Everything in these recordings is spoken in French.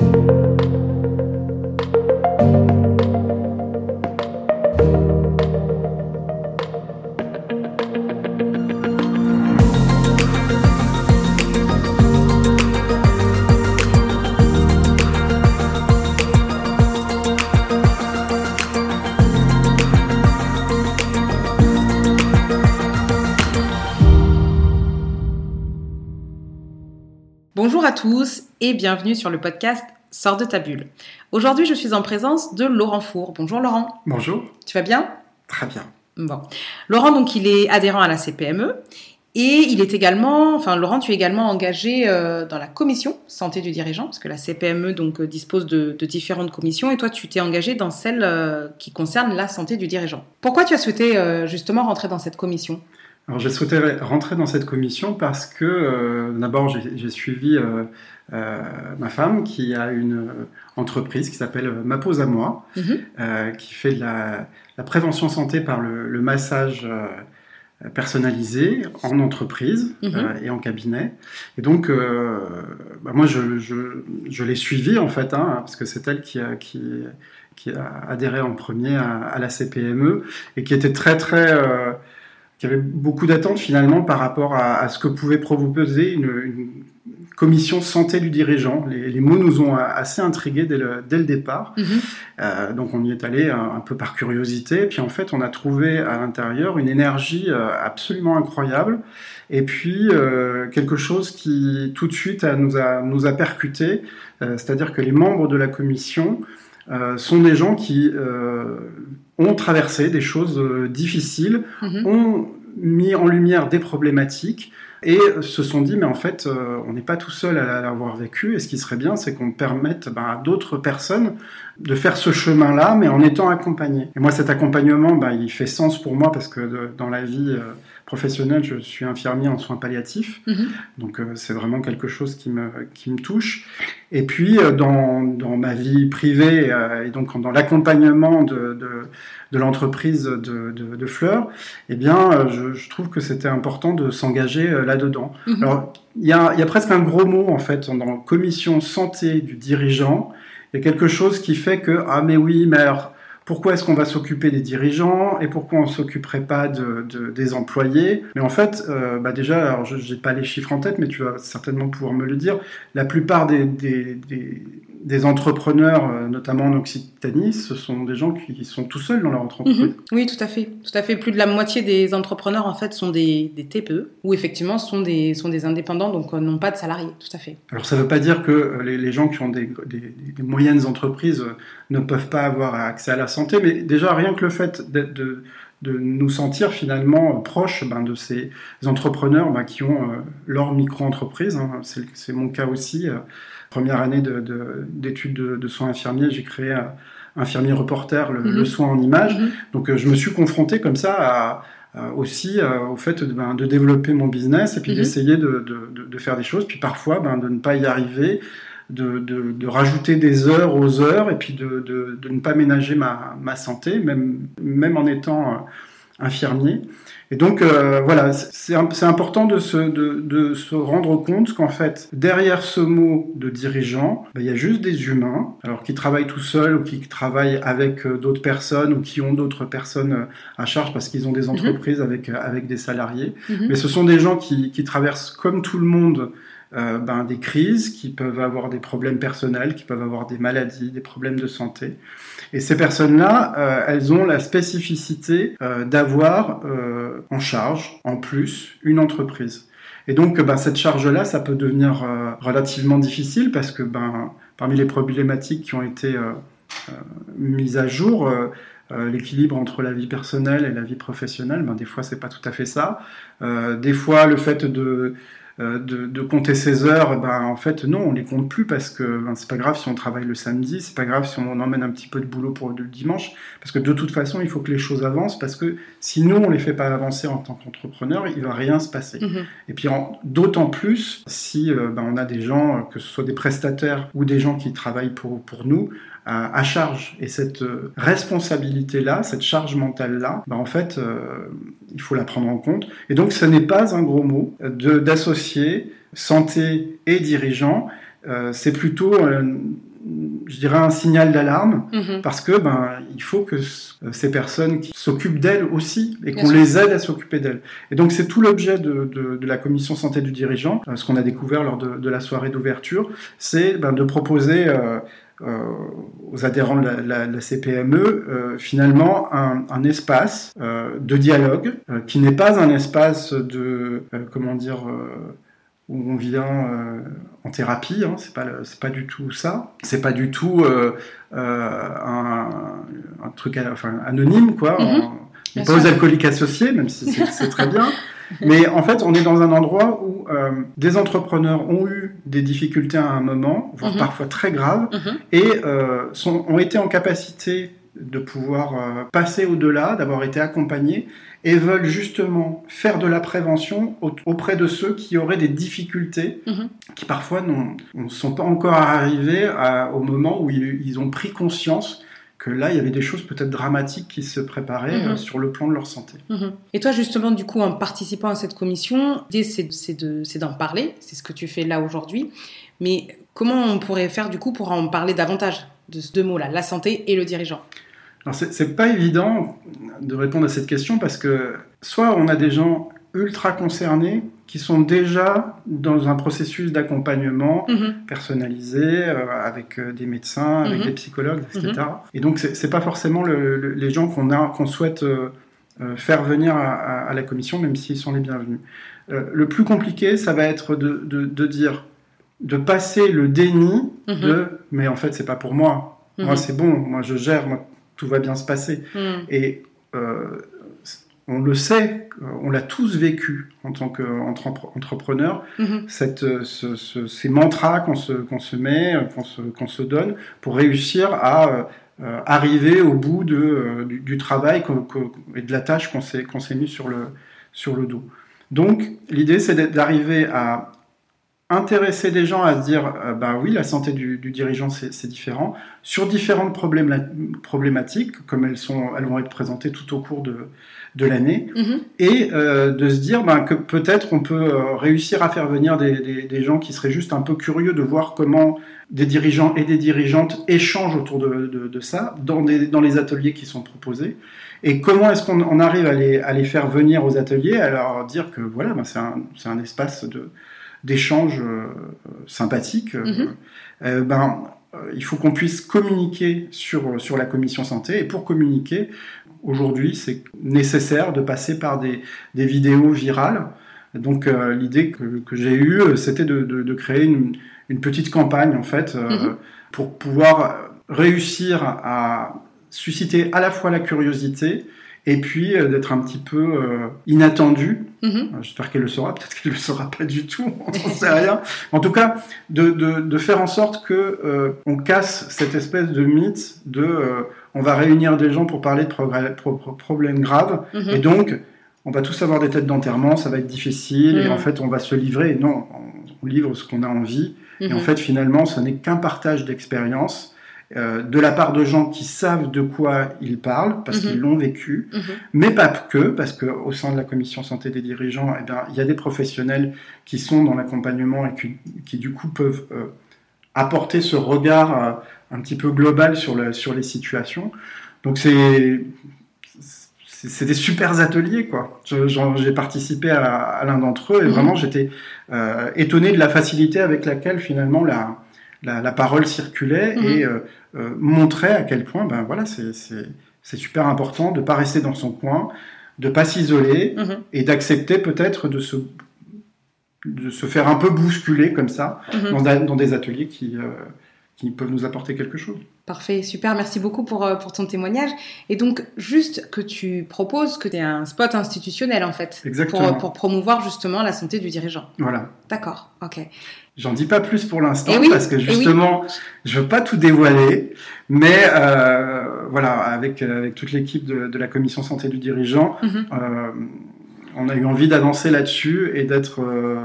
you. Bonjour à tous et bienvenue sur le podcast Sors de ta bulle. Aujourd'hui, je suis en présence de Laurent Four. Bonjour Laurent. Bonjour. Tu vas bien? Très bien. Bon. Laurent, donc, il est adhérent à la CPME et il est également, enfin, Laurent, tu es également engagé euh, dans la commission santé du dirigeant parce que la CPME donc euh, dispose de, de différentes commissions et toi, tu t'es engagé dans celle euh, qui concerne la santé du dirigeant. Pourquoi tu as souhaité euh, justement rentrer dans cette commission? Alors, j'ai souhaité rentrer dans cette commission parce que, euh, d'abord, j'ai suivi euh, euh, ma femme qui a une entreprise qui s'appelle Ma Pose à moi, Mhm. qui fait de la, la prévention santé par le, le massage personnalisé en entreprise Mhm. euh, et en cabinet. Et donc, euh, bah, moi, je, je, je l'ai suivie en fait, hein, parce que c'est elle qui a, qui, qui a adhéré en premier à, à la CPME et qui était très très euh, qui avait beaucoup d'attentes finalement par rapport à, à ce que pouvait proposer une, une commission santé du dirigeant. Les, les mots nous ont assez intrigués dès le, dès le départ. Mhm. Euh, donc on y est allé un, un peu par curiosité. Puis en fait, on a trouvé à l'intérieur une énergie euh, absolument incroyable. Et puis euh, quelque chose qui tout de suite euh, nous a, nous a percuté, euh, c'est-à-dire que les membres de la commission euh, sont des gens qui euh, ont traversé des choses euh, difficiles, Mhm. ont mis en lumière des problématiques et se sont dit mais en fait euh, on n'est pas tout seul à l'avoir vécu et ce qui serait bien c'est qu'on permette ben, à d'autres personnes de faire ce chemin là mais en étant accompagnés et moi cet accompagnement ben, il fait sens pour moi parce que de- dans la vie euh, professionnelle je suis infirmier en soins palliatifs Mhm. donc euh, c'est vraiment quelque chose qui me, qui me touche. Et puis euh, dans, dans ma vie privée euh, et donc dans l'accompagnement de, de, de l'entreprise de, de, de Fleur, eh bien je, je trouve que c'était important de s'engager là-dedans. Mhm. Alors il y a, y a presque un gros mot en fait dans commission santé du dirigeant. Il y a quelque chose qui fait que ah mais oui mais alors pourquoi est-ce qu'on va s'occuper des dirigeants et pourquoi on ne s'occuperait pas de, de- des employés? Mais en fait, euh, bah déjà, alors je n'ai pas les chiffres en tête, mais tu vas certainement pouvoir me le dire. La plupart des- des entrepreneurs, euh, notamment en Occitanie, ce sont des gens qui sont tout seuls dans leur entreprise. Mhm. Oui, tout à fait. Tout à fait. Plus de la moitié des entrepreneurs, en fait, sont des, des TPE, ou effectivement sont des, sont des indépendants, donc euh, n'ont pas de salariés. Tout à fait. Alors ça ne veut pas dire que euh, les, les gens qui ont des, des- des moyennes entreprises ne peuvent pas avoir accès à la santé, mais déjà rien que le fait d'être- de, de nous sentir finalement euh, proches ben, de ces entrepreneurs ben, qui ont euh, leur micro-entreprise, hein. c'est mon cas aussi. euh, première année de- de- d'études de, de soins infirmiers, j'ai créé un infirmier reporter, le, Mhm. le soin en images. Mhm. Donc euh, je me suis confronté comme ça à, à- aussi euh, au fait de, ben, de développer mon business et puis Mhm. d'essayer de, de- de- de faire des choses, puis parfois ben, de ne pas y arriver, de, de- de rajouter des heures aux heures et puis de, de- ne pas ménager ma, ma santé, même, même en étant euh, infirmier. Et donc euh, voilà, c'est important de se, de, de se rendre compte qu'en fait, derrière ce mot de dirigeant, ben, il y a juste des humains, alors qui travaillent tout seuls ou qui travaillent avec euh, d'autres personnes ou qui ont d'autres personnes à charge parce qu'ils ont des entreprises avec, avec des salariés. Mhm. Mais ce sont des gens qui, qui traversent comme tout le monde euh, ben, des crises, qui peuvent avoir des problèmes personnels, qui peuvent avoir des maladies, des problèmes de santé. Et ces personnes-là, euh, elles ont la spécificité euh, d'avoir en charge, en plus, une entreprise. Et donc, ben, cette charge-là, ça peut devenir relativement difficile parce que ben, parmi les problématiques qui ont été mises à jour, l'équilibre entre la vie personnelle et la vie professionnelle, ben, des fois, c'est pas tout à fait ça. Des fois, le fait de, de, de compter ses heures, ben, en fait, non, on les compte plus parce que ben, c'est pas grave si on travaille le samedi, c'est pas grave si on emmène un petit peu de boulot pour le dimanche, parce que de toute façon, il faut que les choses avancent, parce que si nous, on les fait pas avancer en tant qu'entrepreneur, il va rien se passer. Mhm. Et puis d'autant plus si euh, ben, on a des gens, euh, que ce soit des prestataires ou des gens qui travaillent pour, pour nous, à, à charge. Et cette euh, responsabilité-là, cette charge mentale-là, ben, en fait, euh, il faut la prendre en compte. Et donc ce n'est pas un gros mot d'associer santé et dirigeant. Euh, c'est plutôt euh, je dirais, un signal d'alarme Mhm. parce que ben il faut que euh, ces personnes qui s'occupent d'elles aussi et qu'on les aide à s'occuper d'elles. Et donc c'est tout l'objet de, de, de la commission santé du dirigeant, ce qu'on a découvert lors de, de la soirée d'ouverture, c'est ben, de proposer euh, aux adhérents de la, la- la CPME euh, finalement un, un espace euh, de dialogue euh, qui n'est pas un espace de euh, comment dire euh, où on vient euh, en thérapie, hein, c'est pas c'est pas du tout ça, c'est pas du tout euh, euh, un, un truc enfin, anonyme quoi. Mhm. On- on pas aux alcooliques associés, même si c'est très bien. Mais en fait, on est dans un endroit où euh, des entrepreneurs ont eu des difficultés à un moment, voire Mhm. parfois très graves, Mhm. et euh, sont, ont été en capacité de pouvoir euh, passer au-delà, d'avoir été accompagnés, et veulent justement faire de la prévention au- auprès de ceux qui auraient des difficultés, Mhm. qui parfois ne sont pas encore arrivés à- au moment où ils, ils ont pris conscience que là, il y avait des choses peut-être dramatiques qui se préparaient Mhm. euh, sur le plan de leur santé. Mhm. Et toi, justement, du coup, en participant à cette commission, l'idée, c'est c'est de- c'est d'en parler, c'est ce que tu fais là aujourd'hui. Mais comment on pourrait faire, du coup, pour en parler davantage de ces deux mots-là, la santé et le dirigeant? Alors, c'est pas évident de répondre à cette question parce que soit on a des gens ultra concernés qui sont déjà dans un processus d'accompagnement Mhm. personnalisé euh, avec euh, des médecins, avec Mhm. des psychologues, etc. Et donc c'est c'est pas forcément le- le- les gens qu'on souhaite euh, faire venir à, à- à la commission, même s'ils sont les bienvenus. Euh, le plus compliqué, ça va être de, de- de dire, de passer le déni Mhm. de, mais en fait c'est pas pour moi. Moi Mhm. c'est bon, moi je gère, moi tout va bien se passer. Mhm. Et euh, on le sait, euh, on l'a tous vécu en tant qu'entrepreneur, Mhm. cette, euh, ce- ce- ces mantras qu'on se, met, euh, qu'on se, donne pour réussir à euh, arriver au bout de, du, du travail et de la tâche qu'on s'est, qu'on s'est mis sur le, sur le dos. Donc l'idée c'est d'arriver à intéresser des gens à se dire euh, bah oui la santé du, du dirigeant c'est, différent. Sur différentes problématiques comme elles sont elles vont être présentées tout au cours de, de l'année. Mhm. et euh, de se dire ben, que peut-être on peut euh, réussir à faire venir des, des- des gens qui seraient juste un peu curieux de voir comment des dirigeants et des dirigeantes échangent autour de, de- de ça dans, des- dans les ateliers qui sont proposés. Et comment est-ce qu'on on arrive à les, à les faire venir aux ateliers? À leur dire que voilà ben, c'est un, c'est un espace de d'échange euh, sympathique euh, Mhm. euh, ben, il faut qu'on puisse communiquer sur, sur la commission santé et pour communiquer Aujourd'hui, c'est nécessaire de passer par des, des vidéos virales. Donc, euh, l'idée que, que j'ai eue, c'était de, de- de créer une, une petite campagne, en fait, euh, Mhm. pour pouvoir réussir à susciter à la fois la curiosité et puis euh, d'être un petit peu euh, inattendu. Mhm. Euh, J'espère qu'elle le saura, peut-être qu'elle ne le saura pas du tout, on n'en sait rien. En tout cas, de, de- de faire en sorte que euh, on casse cette espèce de mythe de on va réunir des gens pour parler de progr- pro- pro- problèmes graves Mhm. et donc on va tous avoir des têtes d'enterrement, ça va être difficile et Mhm. en fait on va se livrer. Non, on, on livre ce qu'on a envie et en fait finalement ce n'est qu'un partage d'expérience. Euh, de la part de gens qui savent de quoi ils parlent parce Mhm. qu'ils l'ont vécu, Mhm. mais pas que, parce qu'au sein de la commission santé des dirigeants, eh bien, il y a des professionnels qui sont dans l'accompagnement et qui, qui, du coup peuvent euh, apporter ce regard euh, un petit peu global sur, le, sur les situations. Donc c'est c'est des super ateliers quoi. J'ai participé à, à l'un d'entre eux et Mhm. vraiment j'étais euh, étonné de la facilité avec laquelle finalement la, la, la parole circulait et euh, euh, montrait à quel point ben voilà c'est c'est c'est super important de pas rester dans son coin, de pas s'isoler Mhm. et d'accepter peut-être de se de se faire un peu bousculer comme ça Mhm. dans, da- dans des ateliers qui euh, qui peuvent nous apporter quelque chose. Parfait, super, merci beaucoup pour, euh, pour ton témoignage. Et donc, juste que tu proposes que tu aies un spot institutionnel, en fait, Exactement. pour, pour promouvoir justement la santé du dirigeant. Voilà. D'accord, ok. J'en dis pas plus pour l'instant Eh oui, parce que eh oui. justement, je veux pas tout dévoiler, mais euh, voilà, avec, avec toute l'équipe de, de la commission santé du dirigeant, Mhm. euh, on a eu envie d'avancer là-dessus et d'être euh,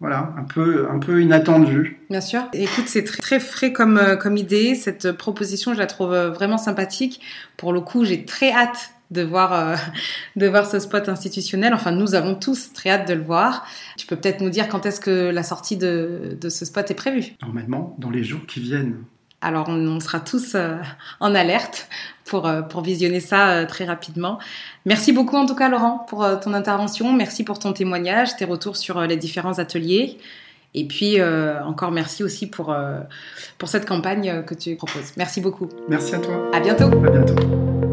voilà un peu un peu inattendu. Bien sûr. Écoute, c'est très, très frais comme, euh, comme idée. Cette proposition, je la trouve euh, vraiment sympathique. Pour le coup, j'ai très hâte de voir, euh, de voir ce spot institutionnel. Enfin, nous avons tous très hâte de le voir. Tu peux peut-être nous dire quand est-ce que la sortie de, de ce spot est prévue? Normalement, dans les jours qui viennent. Alors on, sera tous en alerte pour, pour visionner ça très rapidement. Merci beaucoup en tout cas Laurent pour ton intervention. Merci pour ton témoignage, tes retours sur les différents ateliers. Et puis, encore merci aussi pour, pour cette campagne que tu proposes. Merci beaucoup. Merci à toi. À bientôt. À bientôt.